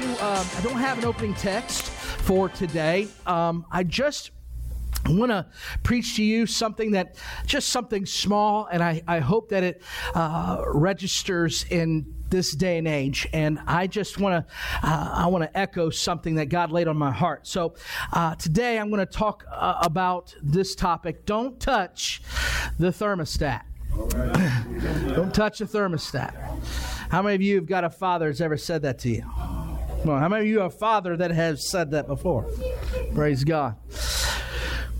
To, um, I don't have an opening text for today. Um, I just want to preach to you something that just something small, and I, I hope that it uh, registers in this day and age. And i just want to uh, i want to echo something that god laid on my heart. So uh, today i'm going to talk uh, about this topic. Don't touch the thermostat. Don't touch the thermostat. How many of you have got a father that's ever said that to you well, how many of you have a father that has said that before? Praise god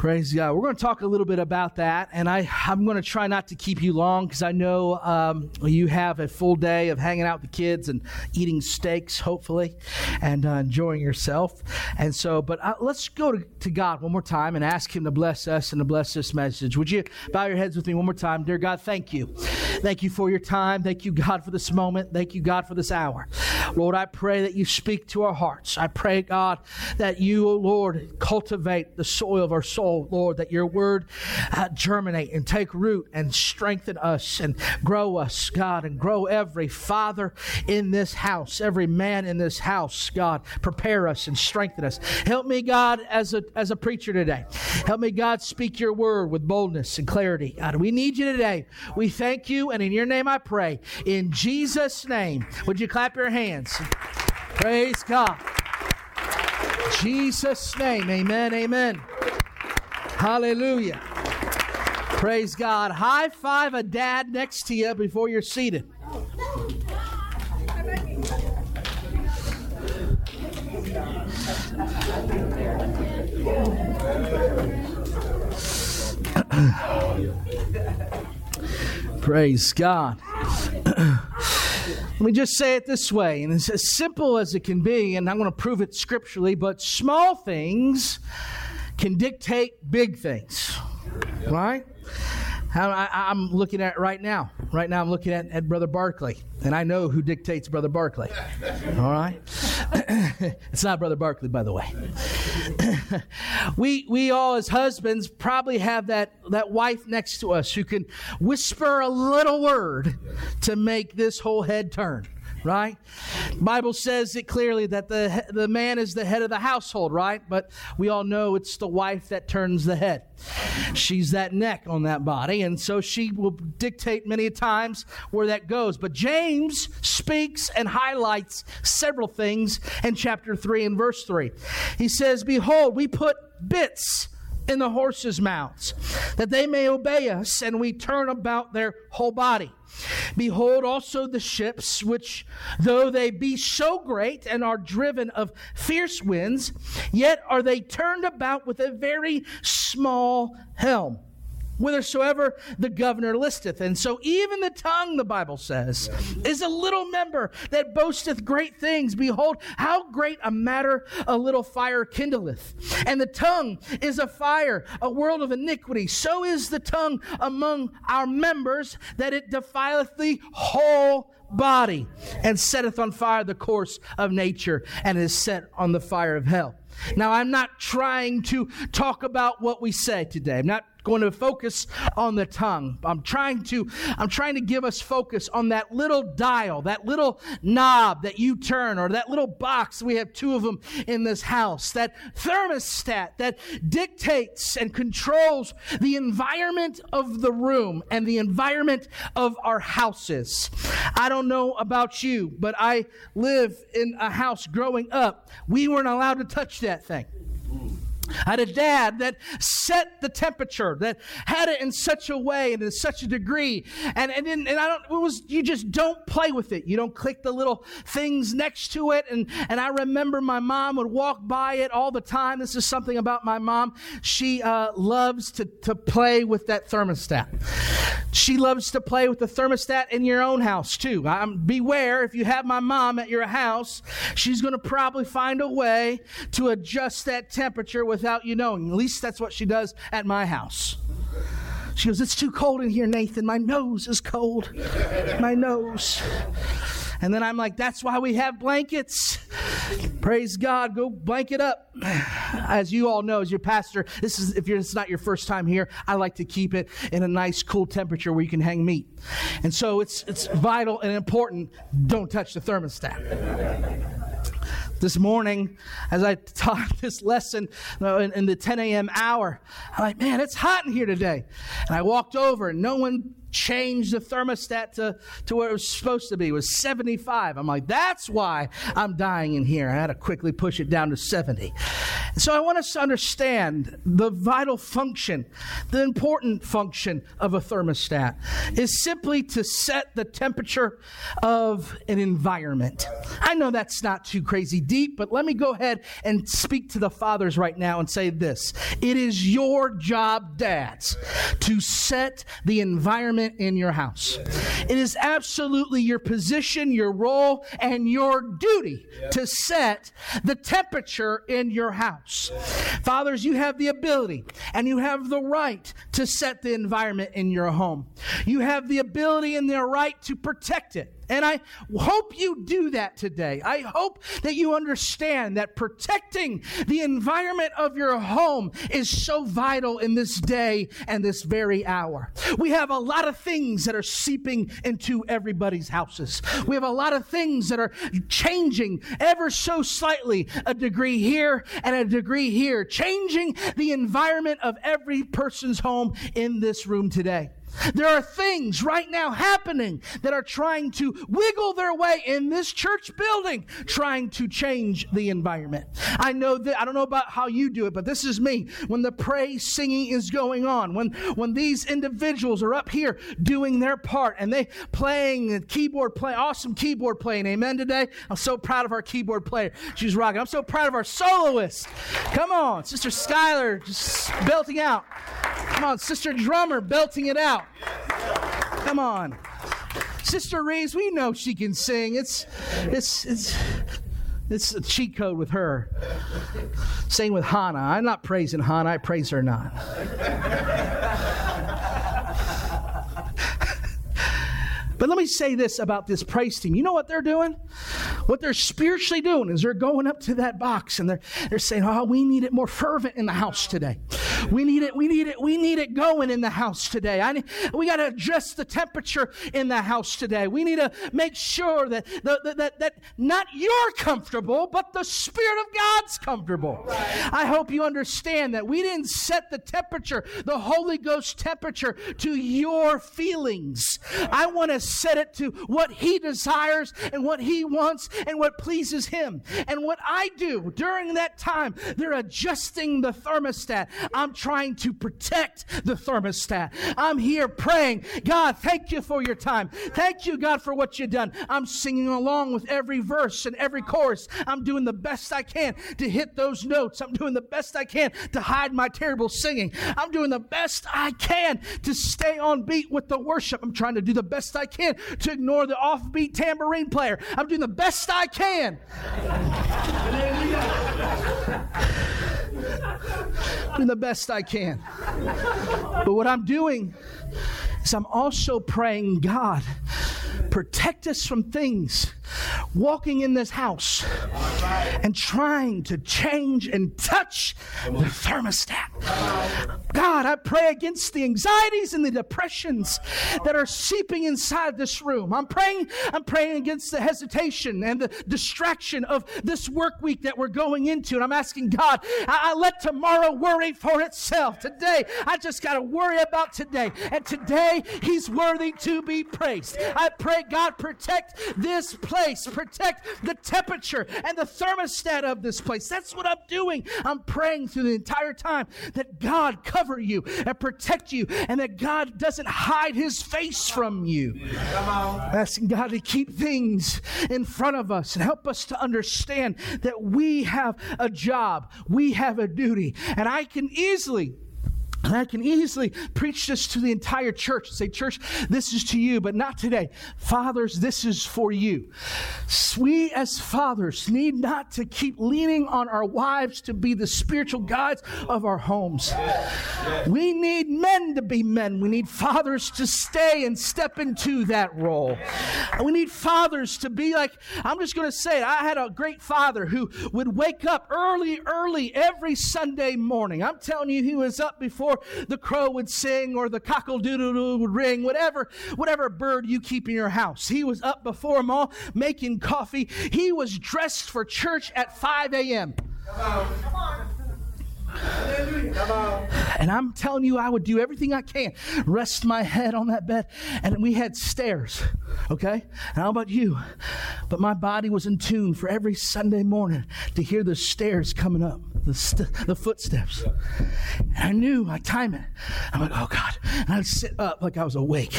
Praise God. We're going to talk a little bit about that, and I, I'm going to try not to keep you long because I know um, you have a full day of hanging out with the kids and eating steaks, hopefully, and uh, enjoying yourself. And so, but uh, let's go to, to God one more time and ask Him to bless us and to bless this message. Would you bow your heads with me one more time? Dear God, thank you. Thank you for your time. Thank you, God, for this moment. Thank you, God, for this hour. Lord, I pray that you speak to our hearts. I pray, God, that you, oh Lord, cultivate the soil of our soul Lord, that your word uh, germinate and take root and strengthen us and grow us, God, and grow every father in this house, every man in this house, God. Prepare us and strengthen us. Help me, God, as a, as a preacher today. Help me, God, speak your word with boldness and clarity. God, we need you today. We thank you, and in your name I pray. In Jesus' name, would you clap your hands? Praise God. Jesus' name, amen, amen. Hallelujah. Praise God. High five a dad next to you before you're seated. Praise God. Let me just say it this way, and it's as simple as it can be, and I'm going to prove it scripturally, but small things can dictate big things, right? I, am looking at right now. Right now, I'm looking at, at Brother Barkley, and I know who dictates Brother Barkley. All right, it's not Brother Barkley, by the way. we we all, as husbands, probably have that that wife next to us who can whisper a little word to make this whole head turn right? Bible says it clearly that the the man is the head of the household, right? But we all know it's the wife that turns the head. She's that neck on that body, and so she will dictate many times where that goes. But James speaks and highlights several things in chapter 3 and verse 3. He says, "Behold, we put bits in the horses' mouths, that they may obey us, and we turn about their whole body. Behold also the ships, which though they be so great and are driven of fierce winds, yet are they turned about with a very small helm whithersoever the governor listeth. And so even the tongue, the Bible says, is a little member that boasteth great things. Behold, how great a matter a little fire kindleth. And the tongue is a fire, a world of iniquity. So is the tongue among our members that it defileth the whole body and setteth on fire the course of nature and is set on the fire of hell. Now, I'm not trying to talk about what we say today. I'm not going to focus on the tongue. I'm trying to I'm trying to give us focus on that little dial, that little knob that you turn or that little box. We have two of them in this house. That thermostat that dictates and controls the environment of the room and the environment of our houses. I don't know about you, but I live in a house growing up. We weren't allowed to touch that thing. Had a dad that set the temperature, that had it in such a way and in such a degree. And, and, and I don't, it was, you just don't play with it. You don't click the little things next to it. And, and I remember my mom would walk by it all the time. This is something about my mom. She uh, loves to, to play with that thermostat. She loves to play with the thermostat in your own house too. Um, beware if you have my mom at your house, she's going to probably find a way to adjust that temperature without you knowing. At least that's what she does at my house. She goes, It's too cold in here, Nathan. My nose is cold. My nose. And then I'm like, That's why we have blankets. Praise God. Go blanket up. As you all know, as your pastor, this is if it's not your first time here, I like to keep it in a nice, cool temperature where you can hang meat. And so it's it's vital and important. Don't touch the thermostat this morning as I taught this lesson uh, in, in, the 10 a.m. hour. I'm like, man, it's hot in here today. And I walked over and no one changed the thermostat to, to where it was supposed to be. It was 75. I'm like, that's why I'm dying in here. I had to quickly push it down to 70. So I want us to understand the vital function, the important function of a thermostat is simply to set the temperature of an environment. I know that's not too crazy deep, but let me go ahead and speak to the fathers right now and say this. It is your job, dads, to set the environment in your house. It is absolutely your position, your role, and your duty to set the temperature in your house. Fathers, you have the ability and you have the right to set the environment in your home. You have the ability and the right to protect it. And I hope you do that today. I hope that you understand that protecting the environment of your home is so vital in this day and this very hour. We have a lot of things that are seeping into everybody's houses. We have a lot of things that are changing ever so slightly, a degree here and a degree here, changing the environment of every person's home in this room today. There are things right now happening that are trying to wiggle their way in this church building, trying to change the environment. I know that, I don't know about how you do it, but this is me. When the praise singing is going on, when, when these individuals are up here doing their part and they playing the keyboard play, awesome keyboard playing, amen today. I'm so proud of our keyboard player. She's rocking. I'm so proud of our soloist. Come on, Sister Skylar just belting out. Come on, Sister Drummer belting it out. Come on. Sister Reeves, we know she can sing. It's it's it's it's a cheat code with her. Same with Hannah. I'm not praising Hannah, I praise her not. But let me say this about this praise team. You know what they're doing? What they're spiritually doing is they're going up to that box and they're, they're saying, Oh, we need it more fervent in the house today. We need it, we need it, we need it going in the house today. I need, we got to adjust the temperature in the house today. We need to make sure that, that, that, that not you're comfortable, but the Spirit of God's comfortable. I hope you understand that we didn't set the temperature, the Holy Ghost temperature, to your feelings. I want to set it to what He desires and what He wants and what pleases Him. And what I do during that time, they're adjusting the thermostat. I'm trying to protect the thermostat. I'm here praying, God, thank you for your time. Thank you, God, for what you've done. I'm singing along with every verse and every chorus. I'm doing the best I can to hit those notes. I'm doing the best I can to hide my terrible singing. I'm doing the best I can to stay on beat with the worship. I'm trying to do the best I can can to ignore the offbeat tambourine player. I'm doing the best I can. Doing the best I can. But what I'm doing is I'm also praying, God, protect us from things walking in this house and trying to change and touch the thermostat. God, I pray against the anxieties and the depressions that are seeping inside this room. I'm praying, I'm praying against the hesitation and the distraction of this work week that we're going into. And I'm asking God, I, I let tomorrow worry for itself. Today, I just got to worry about today. And today, He's worthy to be praised. I pray, God, protect this place protect the temperature and the thermostat of this place. That's what I'm doing. I'm praying through the entire time that God cover you and protect you and that God doesn't hide his face from you. Asking God to keep things in front of us and help us to understand that we have a job, we have a duty, and I can easily and I can easily preach this to the entire church and say, Church, this is to you, but not today. Fathers, this is for you. We as fathers need not to keep leaning on our wives to be the spiritual guides of our homes. We need men to be men. We need fathers to stay and step into that role. We need fathers to be like, I'm just going to say it. I had a great father who would wake up early, early every Sunday morning. I'm telling you, he was up before before the crow would sing or the cockle-doodle-doo would ring, whatever, whatever bird you keep in your house. He was up before them all making coffee. He was dressed for church at 5 a.m. Come on. Come on. And I'm telling you, I would do everything I can, rest my head on that bed. And we had stairs, okay? And how about you? But my body was in tune for every Sunday morning to hear the stairs coming up, the, st- the footsteps. And I knew I time it. I'm like, oh God. And I'd sit up like I was awake.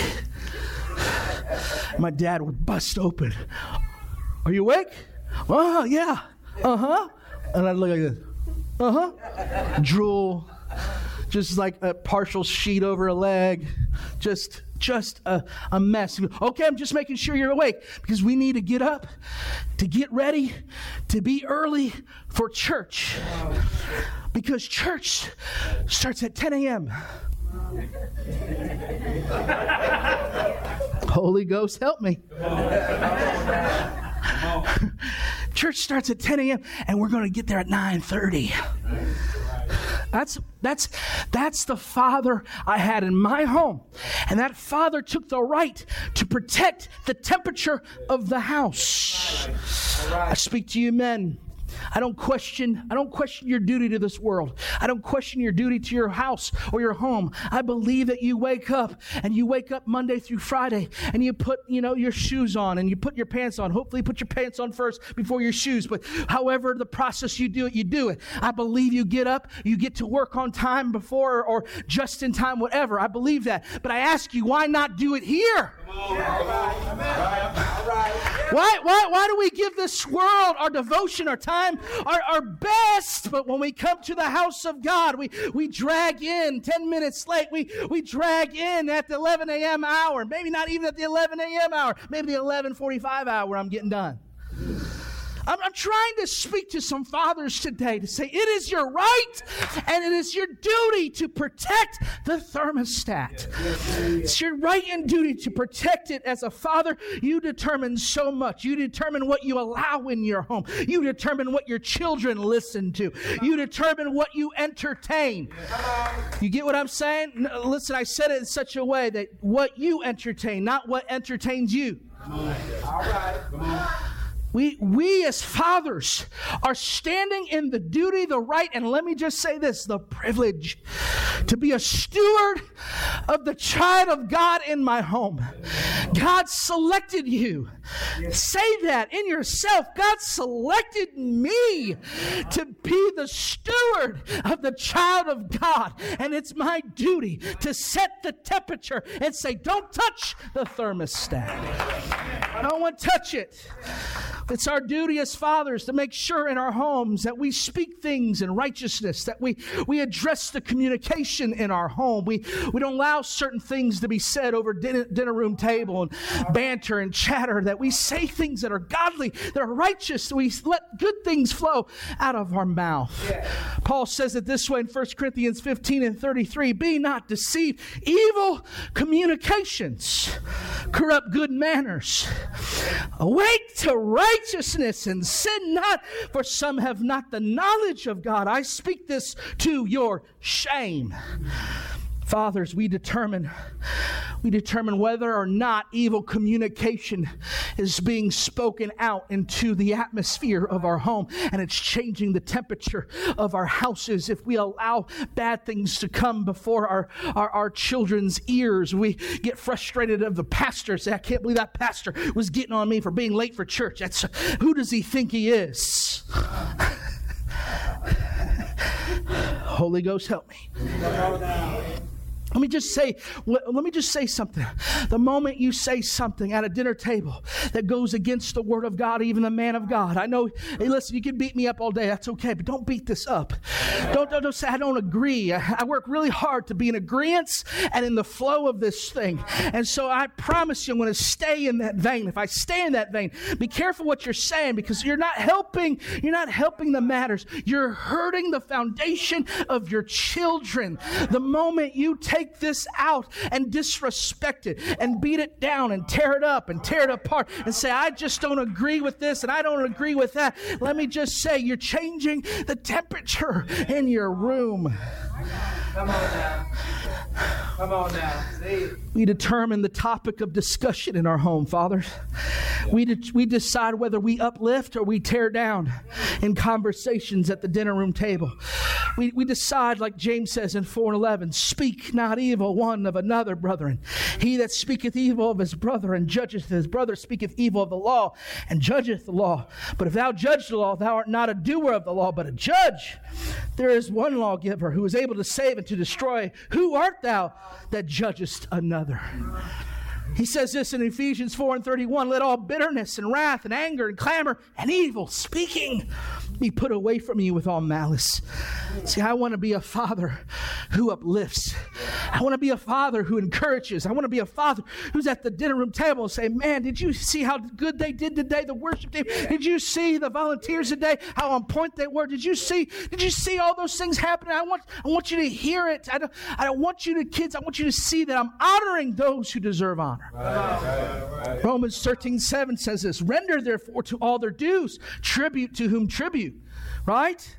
My dad would bust open. Are you awake? Oh, yeah. Uh huh. And I'd look like this. Uh huh. Drool. Just like a partial sheet over a leg. Just just a, a mess. Okay, I'm just making sure you're awake because we need to get up, to get ready, to be early for church. Because church starts at 10 a.m. Holy Ghost, help me. Church starts at 10 a.m. and we're going to get there at 9:30. That's that's that's the father I had in my home. And that father took the right to protect the temperature of the house. I speak to you men. I don't question, I don't question your duty to this world. I don't question your duty to your house or your home. I believe that you wake up and you wake up Monday through Friday and you put, you know, your shoes on and you put your pants on. Hopefully put your pants on first before your shoes. But however the process you do it, you do it. I believe you get up, you get to work on time before or just in time, whatever. I believe that. But I ask you, why not do it here? Why, why, why do we give this world our devotion, our time, our, our best, but when we come to the house of God, we, we drag in 10 minutes late, we, we drag in at the 11 a.m. hour, maybe not even at the 11 a.m. hour, maybe the 11.45 hour I'm getting done. I'm, I'm, trying to speak to some fathers today to say it is your right and it is your duty to protect the thermostat. It's your right and duty to protect it as a father. You determine so much. You determine what you allow in your home. You determine what your children listen to. You determine what you entertain. You get what I'm saying? listen, I said it in such a way that what you entertain, not what entertains you. All right. We, we as fathers are standing in the duty, the right, and let me just say this the privilege to be a steward of the child of God in my home. God selected you. Say that in yourself. God selected me to be the steward of the child of God. And it's my duty to set the temperature and say, don't touch the thermostat. No one touch it. It's our duty as fathers to make sure in our homes that we speak things in righteousness, that we, we address the communication in our home. We, we don't allow certain things to be said over dinner, dinner room table and banter and chatter, that we say things that are godly, that are righteous, we let good things flow out of our mouth. Paul says it this way in 1 Corinthians 15 and 33 Be not deceived. Evil communications corrupt good manners. Awake to right righteousness and sin not, for some have not the knowledge of God. I speak this to your shame. Fathers, we determine we determine whether or not evil communication is being spoken out into the atmosphere of our home and it's changing the temperature of our houses. If we allow bad things to come before our, our, our children's ears, we get frustrated of the pastor. Say, I can't believe that pastor was getting on me for being late for church. That's who does he think he is? Holy Ghost, help me. Let me just say, let me just say something. The moment you say something at a dinner table that goes against the word of God, even the man of God, I know, hey, listen, you can beat me up all day. That's okay, but don't beat this up. Don't, don't, don't say, I don't agree. I, I work really hard to be in agreement and in the flow of this thing. And so I promise you, I'm going to stay in that vein. If I stay in that vein, be careful what you're saying because you're not helping, you're not helping the matters. You're hurting the foundation of your children. The moment you take take this out and disrespect it and beat it down and tear it up and tear it apart and say, I just don't agree with this and I don't agree with that. Let me just say, you're changing the temperature in your room. Come on now. Come on now. See? We determine the topic of discussion in our home, Father. We, de- we decide whether we uplift or we tear down in conversations at the dinner room table. We, we decide, like James says in 4 and 11, speak not evil one of another, brethren. He that speaketh evil of his brother and judgeth his brother speaketh evil of the law and judgeth the law. But if thou judge the law, thou art not a doer of the law, but a judge. There is one lawgiver who is able to save and to destroy. Who art thou that judgest another? He says this in Ephesians 4 and 31 let all bitterness and wrath and anger and clamor and evil speaking be put away from you with all malice. See, I want to be a father who uplifts. I want to be a father who encourages. I want to be a father who's at the dinner room table and say, Man, did you see how good they did today? The worship team. Did you see the volunteers today? How on point they were? Did you see? Did you see all those things happening? I want, I want you to hear it. I don't, I don't want you to, kids, I want you to see that I'm honoring those who deserve honor. Right. Romans 13, 7 says this Render therefore to all their dues, tribute to whom tribute right?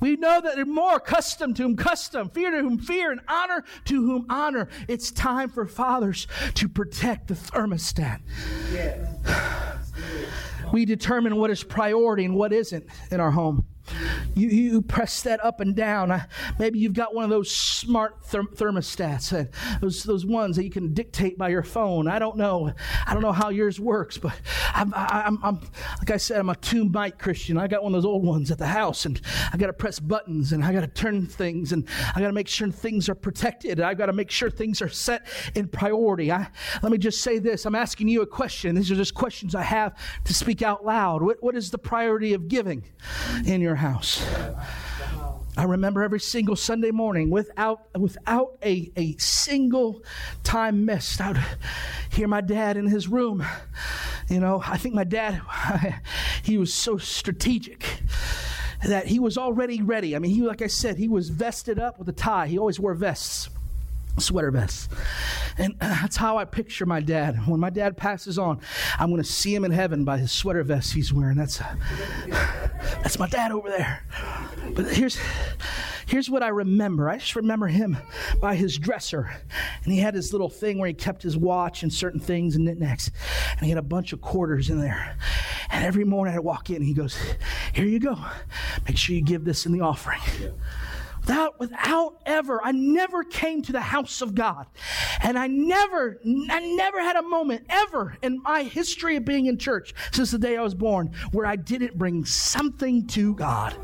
We know that they're more accustomed to whom custom, fear to whom fear, and honor to whom honor. It's time for fathers to protect the thermostat. We determine what is priority and what isn't in our home. You, you press that up and down. Maybe you've got one of those smart therm- thermostats, those, those ones that you can dictate by your phone. I don't know. I don't know how yours works, but I'm, I'm, I'm like I said, I'm a two mic Christian. I got one of those old ones at the house, and I got to press buttons, and I got to turn things, and I got to make sure things are protected. I've got to make sure things are set in priority. I, let me just say this I'm asking you a question. These are just questions I have to speak out loud. What, what is the priority of giving in your house. I remember every single Sunday morning without, without a, a single time missed. I would hear my dad in his room. You know, I think my dad, he was so strategic that he was already ready. I mean, he, like I said, he was vested up with a tie. He always wore vests sweater vests. And uh, that's how I picture my dad. When my dad passes on, I'm going to see him in heaven by his sweater vest he's wearing. That's, uh, that's my dad over there. But here's, here's what I remember I just remember him by his dresser. And he had his little thing where he kept his watch and certain things and knickknacks. And he had a bunch of quarters in there. And every morning I'd walk in he goes, Here you go. Make sure you give this in the offering. Yeah without, without ever, I never came to the house of God. And I never, I never had a moment ever in my history of being in church since the day I was born where I didn't bring something to God.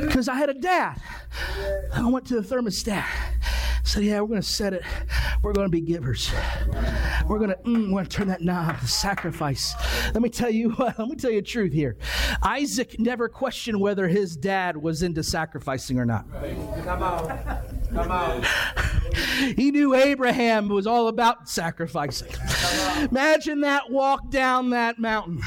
Because I had a dad. I went to the thermostat said, Yeah, we're going to set it. We're going to be givers. We're going to, mm, we're going to turn that knob to sacrifice. Let me tell you what, let me tell you the truth here. Isaac never questioned whether his dad was into sacrificing or not. Come on. Come on. he knew Abraham was all about sacrificing. Imagine that walk down that mountain.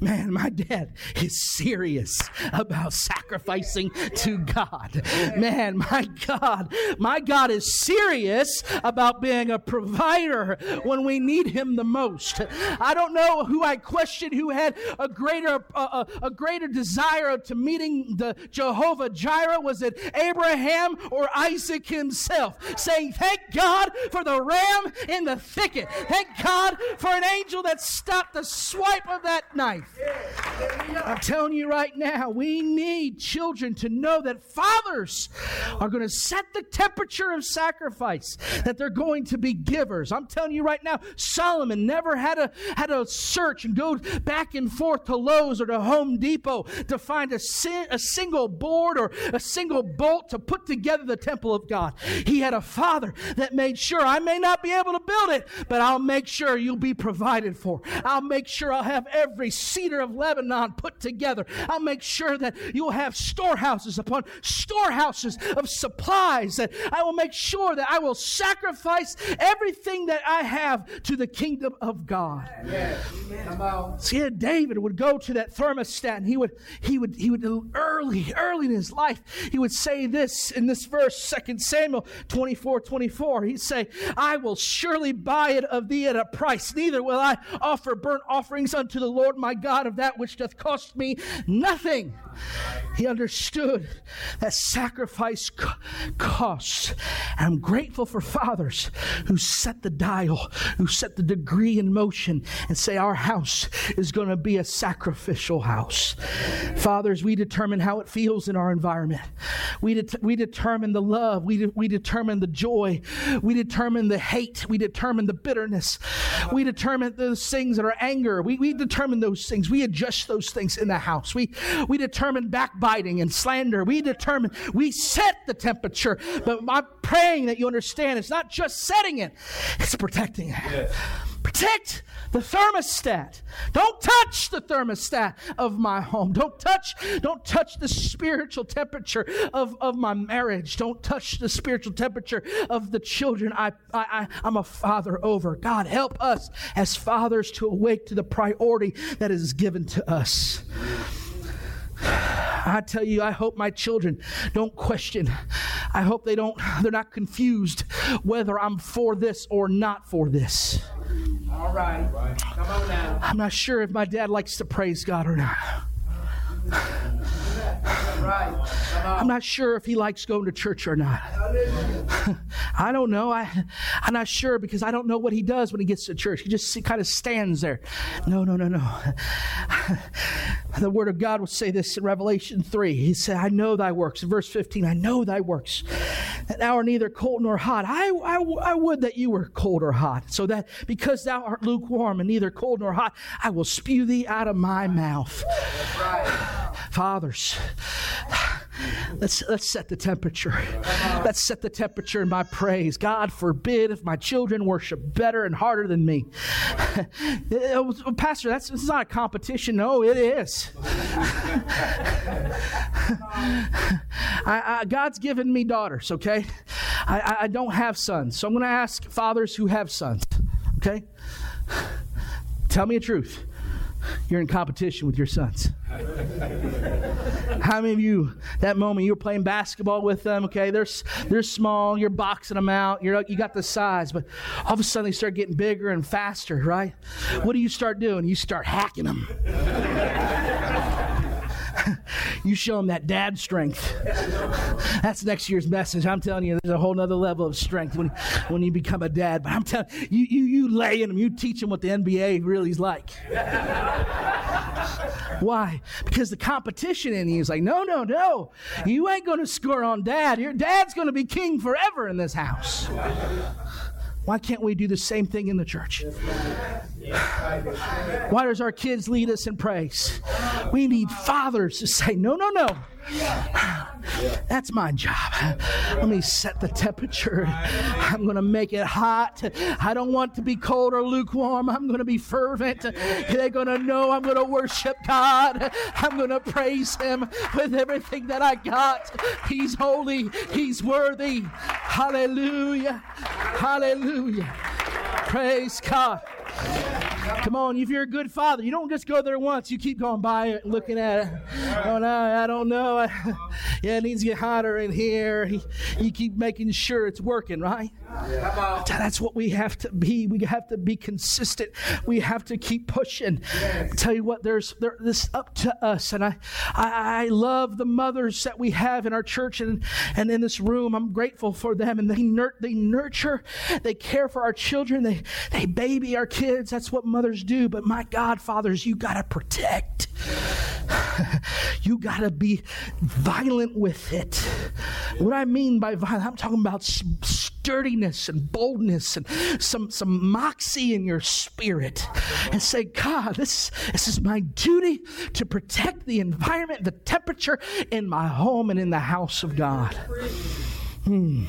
Man, my dad is serious about sacrificing to God. Man, my God, my God is serious about being a provider when we need Him the most. I don't know who I question who had a greater a, a greater desire to meeting the Jehovah Jireh. Was it Abraham or Isaac himself? Saying, "Thank God for the ram in the thicket. Thank God for an angel that stopped the swipe of that knife." I'm telling you right now, we need children to know that fathers are going to set the temperature of sacrifice, that they're going to be givers. I'm telling you right now, Solomon never had a had to search and go back and forth to Lowe's or to Home Depot to find a, si- a single board or a single bolt to put together the temple of God. He had a father that made sure I may not be able to build it, but I'll make sure you'll be provided for. I'll make sure I'll have every cedar of Lebanon put together. I'll make sure that you'll have storehouses upon storehouses of supplies. That I will make sure that I will sacrifice everything that I have to the kingdom of God. Yes. See, David would go to that thermostat and he would, he would, he would early, early in his life, he would say this in this verse, 2 Samuel 24, 24. He'd say, I will surely buy it of thee at a price. Neither will I offer burnt offerings unto the Lord my God of that which doth cost me nothing. He understood that sacrifice costs. I'm grateful for fathers who set the dial, who set the degree in motion and say, Our house is going to be a sacrificial house. Fathers, we determine how it feels in our environment. We, we determine the love. We, de- we determine the joy. We determine the hate. We determine the bitterness. We determine those things that are anger. We, we determine those things. We adjust those things in the house. We, we determine backbiting and slander. We determine, we set the temperature. But I'm praying that you understand it's not just setting it, it's protecting it. Yes. Protect the thermostat. Don't touch the thermostat of my home. Don't touch, don't touch the spiritual temperature of, of my marriage. Don't touch the spiritual temperature of the children I, I, I, I'm a father over. God, help us as fathers to awake to the priority that is given to us. I tell you, I hope my children don't question. I hope they don't, they're not confused whether I'm for this or not for this. All right. Come on now. I'm not sure if my dad likes to praise God or not. I'm not sure if he likes going to church or not. I don't know. I, I'm not sure because I don't know what he does when he gets to church. He just kind of stands there. No, no, no, no. the Word of God will say this in Revelation 3. He said, I know thy works. In verse 15, I know thy works. That thou art neither cold nor hot. I, I, I would that you were cold or hot. So that because thou art lukewarm and neither cold nor hot, I will spew thee out of my mouth. Fathers, Let's, let's set the temperature. Let's set the temperature in my praise. God forbid if my children worship better and harder than me. Oh, Pastor, that's it's not a competition. No, it is. I, I, God's given me daughters, okay? I, I don't have sons. So I'm going to ask fathers who have sons, okay? Tell me the truth you're in competition with your sons. How many of you, that moment you were playing basketball with them, okay, they're, they're small, you're boxing them out, you're, you got the size, but all of a sudden they start getting bigger and faster, right? What do you start doing? You start hacking them. you show them that dad strength. That's next year's message. I'm telling you, there's a whole other level of strength when, when you become a dad. But I'm telling you, you, you lay in them, you teach them what the NBA really is like. Why? Because the competition in you is like, no, no, no. You ain't going to score on dad. Your dad's going to be king forever in this house. Why can't we do the same thing in the church? Why does our kids lead us in praise? We need fathers to say, no, no, no. That's my job. Let me set the temperature. I'm going to make it hot. I don't want to be cold or lukewarm. I'm going to be fervent. They're going to know I'm going to worship God. I'm going to praise Him with everything that I got. He's holy. He's worthy. Hallelujah. Hallelujah. Praise God. Come on, if you're a good father, you don't just go there once. You keep going by it, looking at it. Oh no, I don't know. yeah, it needs to get hotter in here. You keep making sure it's working, right? That's what we have to be. We have to be consistent. We have to keep pushing. Tell you what, there's there, this up to us, and I, I, I love the mothers that we have in our church and and in this room. I'm grateful for them, and they nur- they nurture, they care for our children, they they baby our kids. That's what mothers do. But my God, fathers, you gotta protect. you got to be violent with it. What I mean by violent, I'm talking about sturdiness and boldness and some, some moxie in your spirit. And say, God, this, this is my duty to protect the environment, the temperature in my home and in the house of God. Hmm.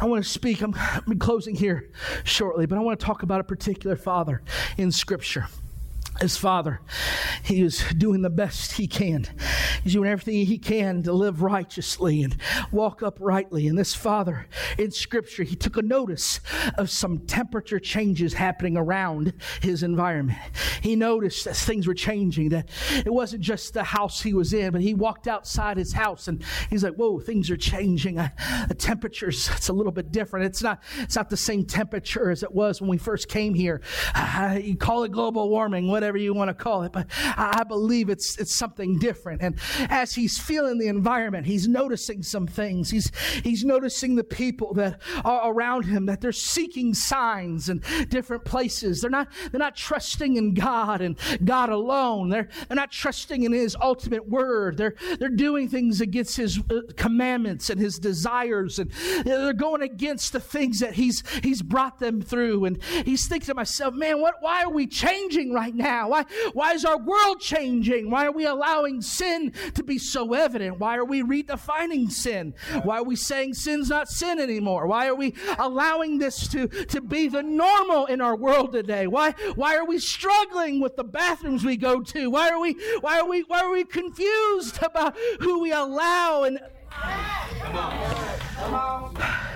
I want to speak. I'm, I'm closing here shortly, but I want to talk about a particular father in Scripture his father. He is doing the best he can. He's doing everything he can to live righteously and walk uprightly. And this father in scripture, he took a notice of some temperature changes happening around his environment. He noticed that things were changing, that it wasn't just the house he was in, but he walked outside his house and he's like, whoa, things are changing. Uh, the temperature's, it's a little bit different. It's not, it's not the same temperature as it was when we first came here. You call it global warming, whatever you want to call it, but I believe it's, it's something different. And as he's feeling the environment, he's noticing some things. He's, he's noticing the people that are around him, that they're seeking signs in different places. They're not, they're not trusting in God and God alone. They're, they're not trusting in his ultimate word. They're, they're doing things against his uh, commandments and his desires. And they're going against the things that he's, he's brought them through. And he's thinking to myself, man, what, why are we changing right now? Now? Why, why is our world changing? Why are we allowing sin to be so evident? Why are we redefining sin? Why are we saying sin's not sin anymore? Why are we allowing this to, to be the normal in our world today? Why, why are we struggling with the bathrooms we go to? Why are we, why are we, why are we confused about who we allow and Come on. Come on.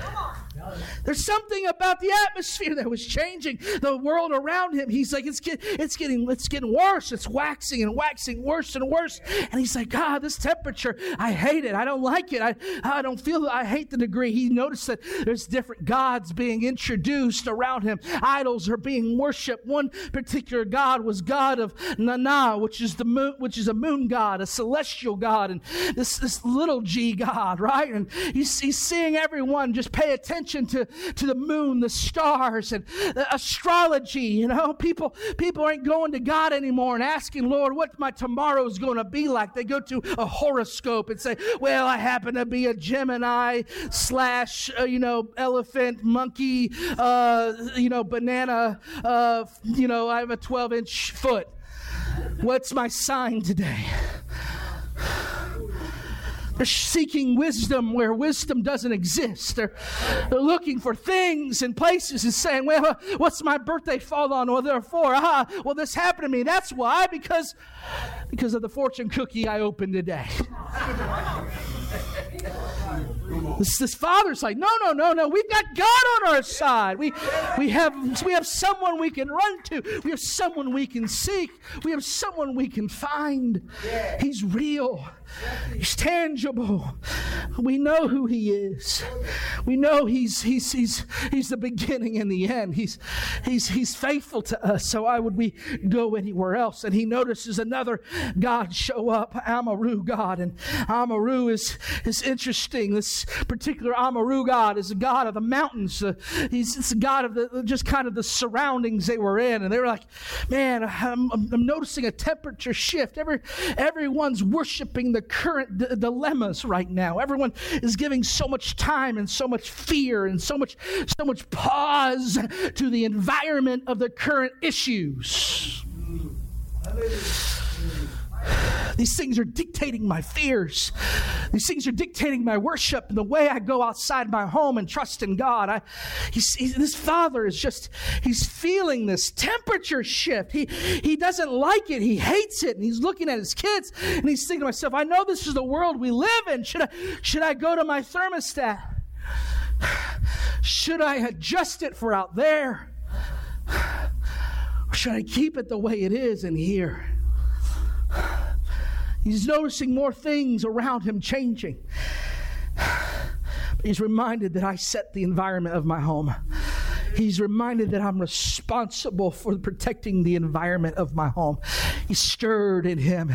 There's something about the atmosphere that was changing the world around him. He's like, it's, get, it's getting, it's getting worse. It's waxing and waxing worse and worse. And he's like, God, this temperature, I hate it. I don't like it. I, I don't feel, I hate the degree. He noticed that there's different gods being introduced around him. Idols are being worshipped. One particular god was God of Nanna, which is the moon, which is a moon god, a celestial god, and this, this little g god, right? And he's, he's seeing everyone just pay attention to to the moon, the stars, and astrology. You know, people people aren't going to God anymore and asking, Lord, what my tomorrow is going to be like. They go to a horoscope and say, Well, I happen to be a Gemini slash, uh, you know, elephant, monkey, uh, you know, banana. Uh, you know, I have a 12 inch foot. What's my sign today? They're seeking wisdom where wisdom doesn't exist. They're, they're looking for things and places and saying, well, what's my birthday fall on? Well, therefore, ah, well, this happened to me. That's why, because, because of the fortune cookie I opened today. This, this father's like, no, no, no, no. We've got God on our side. We, we, have, we have someone we can run to. We have someone we can seek. We have someone we can find. He's real. He's tangible. We know who he is. We know he's, he's, he's, he's the beginning and the end. He's, he's, he's faithful to us. So why would we go anywhere else? And he notices another God show up, Amurru God. And Amurru is, is interesting. This particular Amurru God is a God of the mountains. Uh, he's it's a God of the, just kind of the surroundings they were in. And they were like, man, I'm, I'm noticing a temperature shift. Every, everyone's worshiping the current d- dilemmas right now. Everyone is giving so much time and so much fear and so much, so much pause to the environment of the current issues. These things are dictating my fears. These things are dictating my worship and the way I go outside my home and trust in God. I, he's, he's, this father is just, he's feeling this temperature shift. He, he doesn't like it. He hates it. And he's looking at his kids and he's thinking to himself, I know this is the world we live in. Should I, should I go to my thermostat? Should I adjust it for out there? should I keep it the way it is in here? He's noticing more things around him changing. But he's reminded that I set the environment of my home. He's reminded that I'm responsible for protecting the environment of my home. He's stirred in him.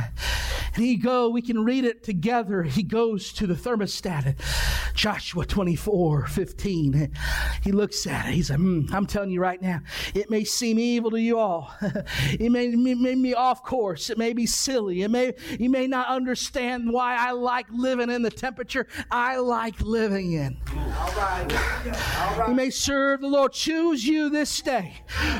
And he go, we can read it together. He goes to the thermostat. Joshua 24, 15. He looks at it. He's like, mm, I'm telling you right now, it may seem evil to you all. it may, may be off course. It may be silly. It may, you may not understand why I like living in the temperature I like living in. All right. All right. You may serve the Lord. Choose you this day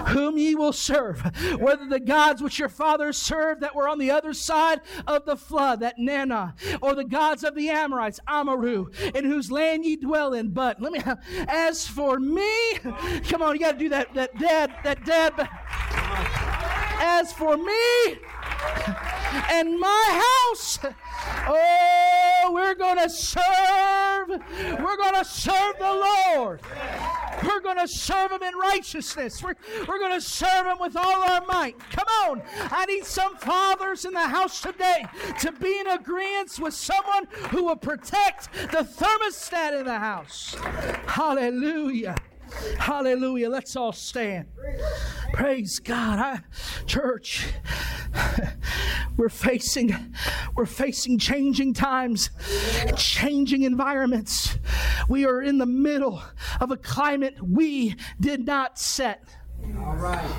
whom ye will serve, whether the gods which your fathers served that were on the other side of the flood, that Nanna, or the gods of the Amorites, Amurru, in whose land ye dwell in. But let me, as for me, come on, you got to do that, that dad, that dad. As for me and my house, oh, we're going to serve. We're going to serve the Lord. We're going to serve Him in righteousness. We're, we're going to serve Him with all our might. Come on. I need some fathers in the house today to be in agreement with someone who will protect the thermostat in the house. Hallelujah. Hallelujah. Let's all stand. Praise God. I, church, we're facing we're facing changing times, changing environments. We are in the middle of a climate we did not set. All right.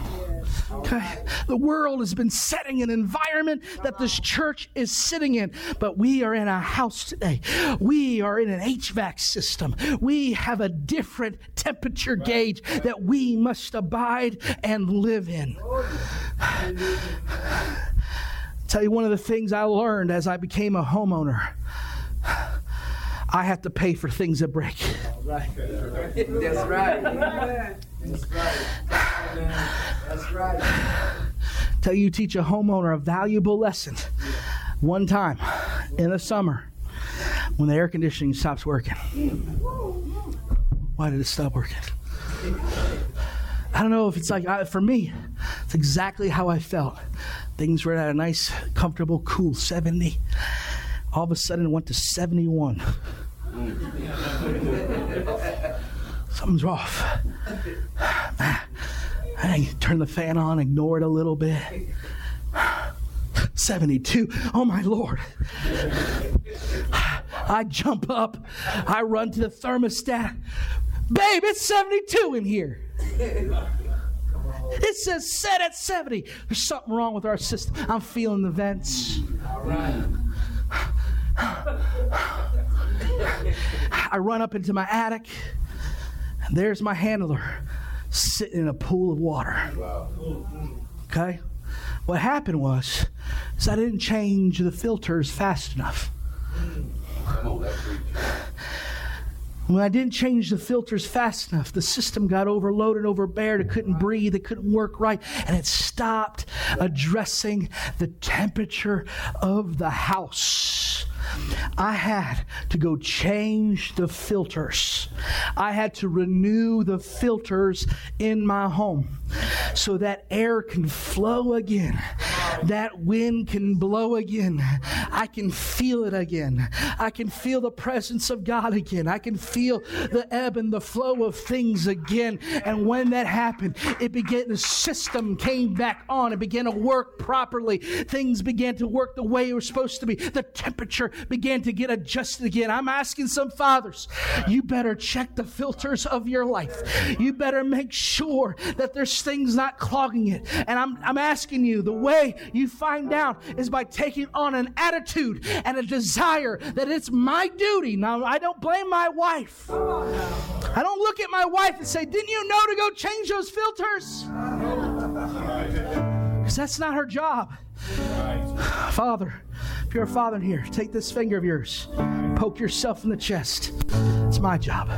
Okay. The world has been setting an environment that this church is sitting in, but we are in a house today. We are in an HVAC system. We have a different temperature gauge that we must abide and live in. Tell you one of the things I learned as I became a homeowner. I have to pay for things that break. Right. That's right. That's right. That's right. Tell you teach a homeowner a valuable lesson one time in the summer when the air conditioning stops working. Why did it stop working? I don't know if it's like, uh, for me, it's exactly how I felt. Things were at a nice, comfortable, cool 70. All of a sudden, it went to 71. Something's off. I turn the fan on, ignore it a little bit. 72. Oh my Lord. I jump up. I run to the thermostat. Babe, it's 72 in here. It says set at 70. There's something wrong with our system. I'm feeling the vents. I run up into my attic, and there's my handler sitting in a pool of water. Okay? What happened was is I didn't change the filters fast enough. When I didn't change the filters fast enough, the system got overloaded, overbeared. It couldn't breathe. It couldn't work right. And it stopped addressing the temperature of the house. I had to go change the filters. I had to renew the filters in my home so that air can flow again, that wind can blow again. I can feel it again. I can feel the presence of God again. I can feel the ebb and the flow of things again. And when that happened, it began, the system came back on. It began to work properly. Things began to work the way it was supposed to be. The temperature began to get adjusted again. I'm asking some fathers, you better check the filters of your life. You better make sure that there's things not clogging it. And I'm, I'm asking you, the way you find out is by taking on an attitude and a desire that it's my duty. Now, I don't blame my wife. I don't look at my wife and say, Didn't you know to go change those filters? Because that's not her job. Father, if you're a father in here, take this finger of yours, poke yourself in the chest. It's my job.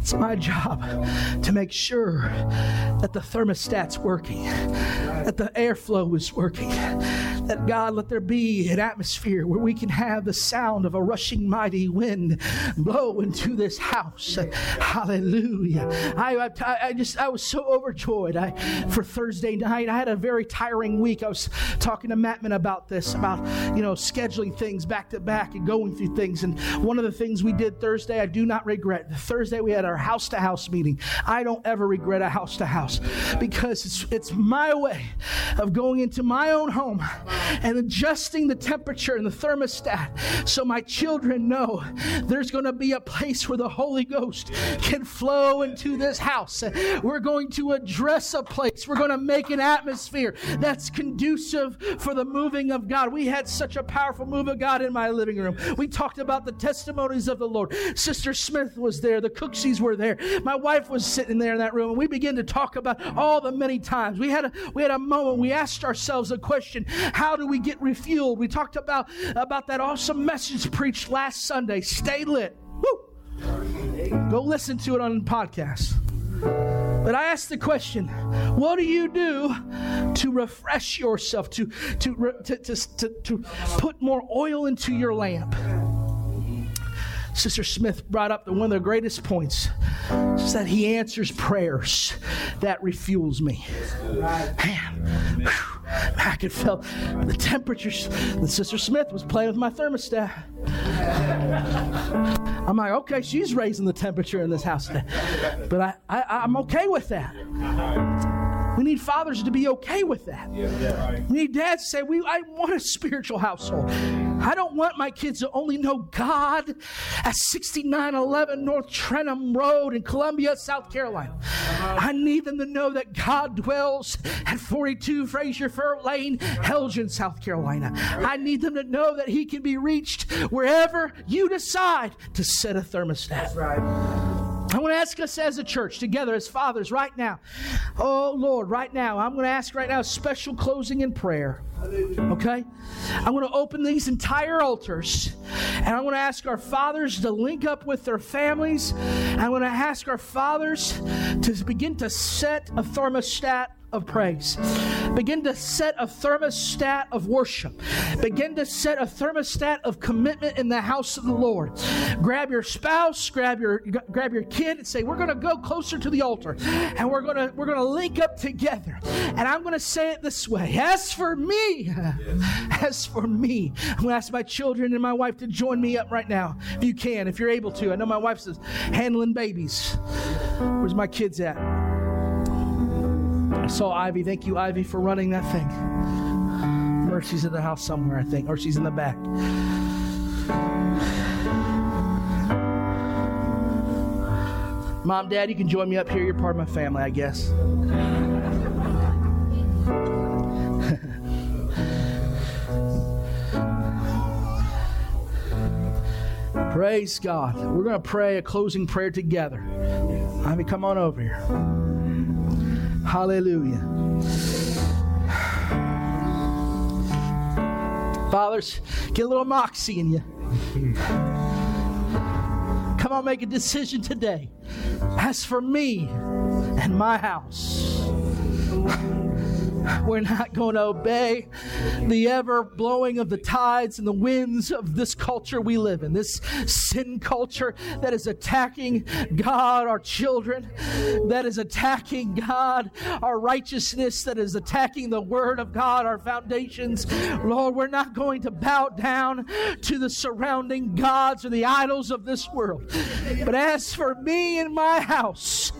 It's my job to make sure that the thermostat's working, that the airflow is working, that God, let there be an atmosphere where we can have the sound of a rushing mighty wind blow into this house. Hallelujah. I, I, I just, I was so overjoyed. I, for Thursday night, I had a very tiring week. I was talking to Mattman about this, about, you know, scheduling things back to back and going through things. And one of the things we did Thursday, I do not regret. Thursday, we had our house to house meeting. I don't ever regret a house to house because it's, it's my way of going into my own home and adjusting the temperature and the thermostat so my children know there's going to be a place where the Holy Ghost can flow into this house. We're going to address a place. We're going to make an atmosphere that's conducive for the moving of God. We had such a powerful move of God in my living room. We talked about the testimonies of the Lord. Sister Smith was there, the Cooksies were there. My wife was sitting there in that room, and we began to talk about all the many times. We had a we had a moment. We asked ourselves a question: How do we get refueled? We talked about about that awesome message preached last Sunday. Stay lit. Woo! Go listen to it on podcast. But I ask the question what do you do to refresh yourself, to, to, to, to, to, put more oil into your lamp? Sister Smith brought up one of the greatest points is that he answers prayers. That refuels me. Man, I could feel the temperatures. Sister Smith was playing with my thermostat. I'm like, okay, she's raising the temperature in this house today. But I, I, I'm okay with that. We need fathers to be okay with that. We need dads to say, we, I want a spiritual household. I don't want my kids to only know God at 6911 North Trenholm Road in Columbia, South Carolina. Uh-huh. I need them to know that God dwells at 42 Fraser Fir Lane, Elgin, South Carolina. I need them to know that He can be reached wherever you decide to set a thermostat. That's right. I want to ask us as a church, together as fathers, right now. Oh, Lord, right now. I'm going to ask right now a special closing in prayer. Okay? I'm going to open these entire altars and I'm going to ask our fathers to link up with their families. I'm going to ask our fathers to begin to set a thermostat of praise. Begin to set a thermostat of worship. Begin to set a thermostat of commitment in the house of the Lord. Grab your spouse, grab your grab your kid and say, "We're going to go closer to the altar and we're going to we're going to link up together." And I'm going to say it this way. As for me, as for me, I'm going to ask my children and my wife to join me up right now if you can, if you're able to. I know my wife's handling babies. Where's my kids at? I saw Ivy. Thank you, Ivy, for running that thing. Mercy's in the house somewhere, I think, or she's in the back. Mom, Dad, you can join me up here. You're part of my family, I guess. Praise God. We're going to pray a closing prayer together. Ivy, come on over here. Hallelujah. Fathers, get a little moxie in you. Come on, make a decision today. As for me and my house, we're not going to obey the ever blowing of the tides and the winds of this culture we live in, this sin culture that is attacking God, our children, that is attacking God, our righteousness, that is attacking the Word of God, our foundations. Lord, we're not going to bow down to the surrounding gods or the idols of this world. But as for me and my house,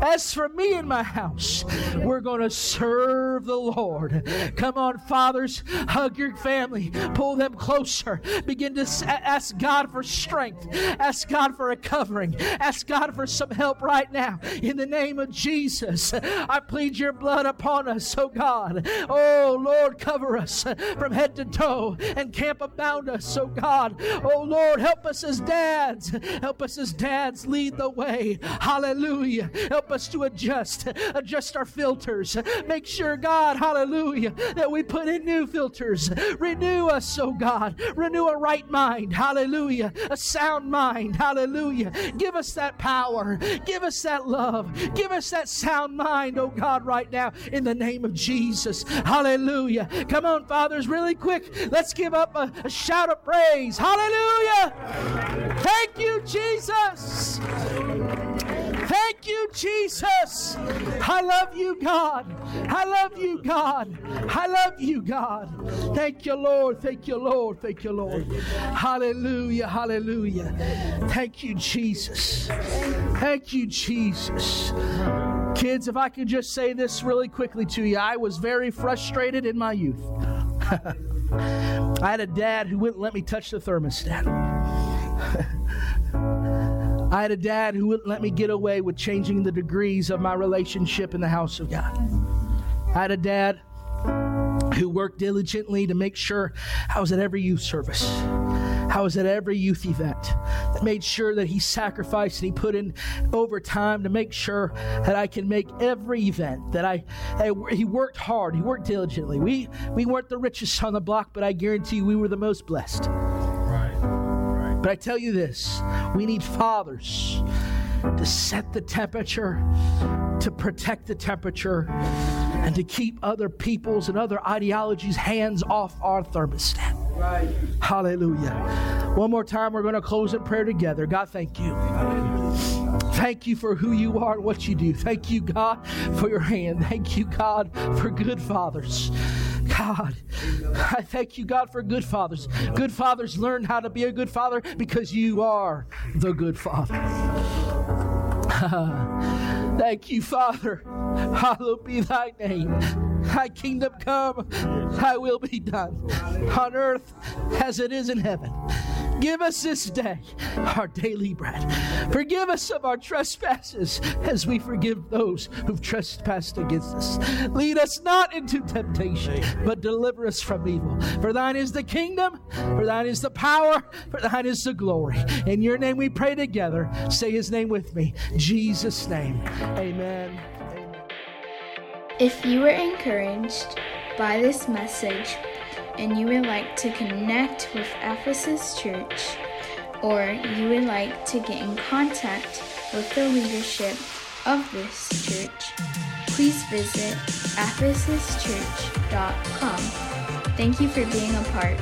as for me and my house, we're going to serve the Lord. Come on, fathers, hug your family, pull them closer. Begin to ask God for strength, ask God for a covering, ask God for some help right now. In the name of Jesus, I plead your blood upon us, oh God. Oh Lord, cover us from head to toe and camp about us, oh God. Oh Lord, help us as dads. Help us as dads lead the way. Hallelujah. Hallelujah. Help us to adjust, adjust our filters. Make sure, God, hallelujah, that we put in new filters. Renew us, oh God. Renew a right mind. Hallelujah. A sound mind. Hallelujah. Give us that power. Give us that love. Give us that sound mind, oh God, right now in the name of Jesus. Hallelujah. Come on, fathers, really quick. Let's give up a, a shout of praise. Hallelujah. Thank you, Jesus. Thank you, Jesus. I love you, God. I love you, God. I love you, God. Thank you, Lord. Thank you, Lord. Thank you, Lord. Hallelujah. Hallelujah. Thank you, Jesus. Thank you, Jesus. Kids, if I could just say this really quickly to you, I was very frustrated in my youth. I had a dad who wouldn't let me touch the thermostat. I had a dad who wouldn't let me get away with changing the degrees of my relationship in the house of God. I had a dad who worked diligently to make sure I was at every youth service. I was at every youth event. That made sure that he sacrificed and he put in overtime to make sure that I can make every event. That I, I, he worked hard. He worked diligently. We we weren't the richest on the block, but I guarantee you we were the most blessed. But I tell you this: we need fathers to set the temperature, to protect the temperature, and to keep other people's and other ideologies' hands off our thermostat. Right. Hallelujah. One more time, we're going to close in prayer together. God, thank you. Thank you for who you are and what you do. Thank you, God, for your hand. Thank you, God, for good fathers. God, I thank you, God, for good fathers. Good fathers learn how to be a good father because you are the good father. Thank you, Father. Hallowed be thy name. Thy kingdom come, thy will be done on earth as it is in heaven. Give us this day our daily bread. Forgive us of our trespasses as we forgive those who've trespassed against us. Lead us not into temptation, but deliver us from evil. For thine is the kingdom, for thine is the power, for thine is the glory. In your name we pray together. Say his name with me. Jesus' name. Amen. Amen. If you were encouraged by this message and you would like to connect with Ephesus Church, or you would like to get in contact with the leadership of this church, please visit ephesuschurch.com. Thank you for being a part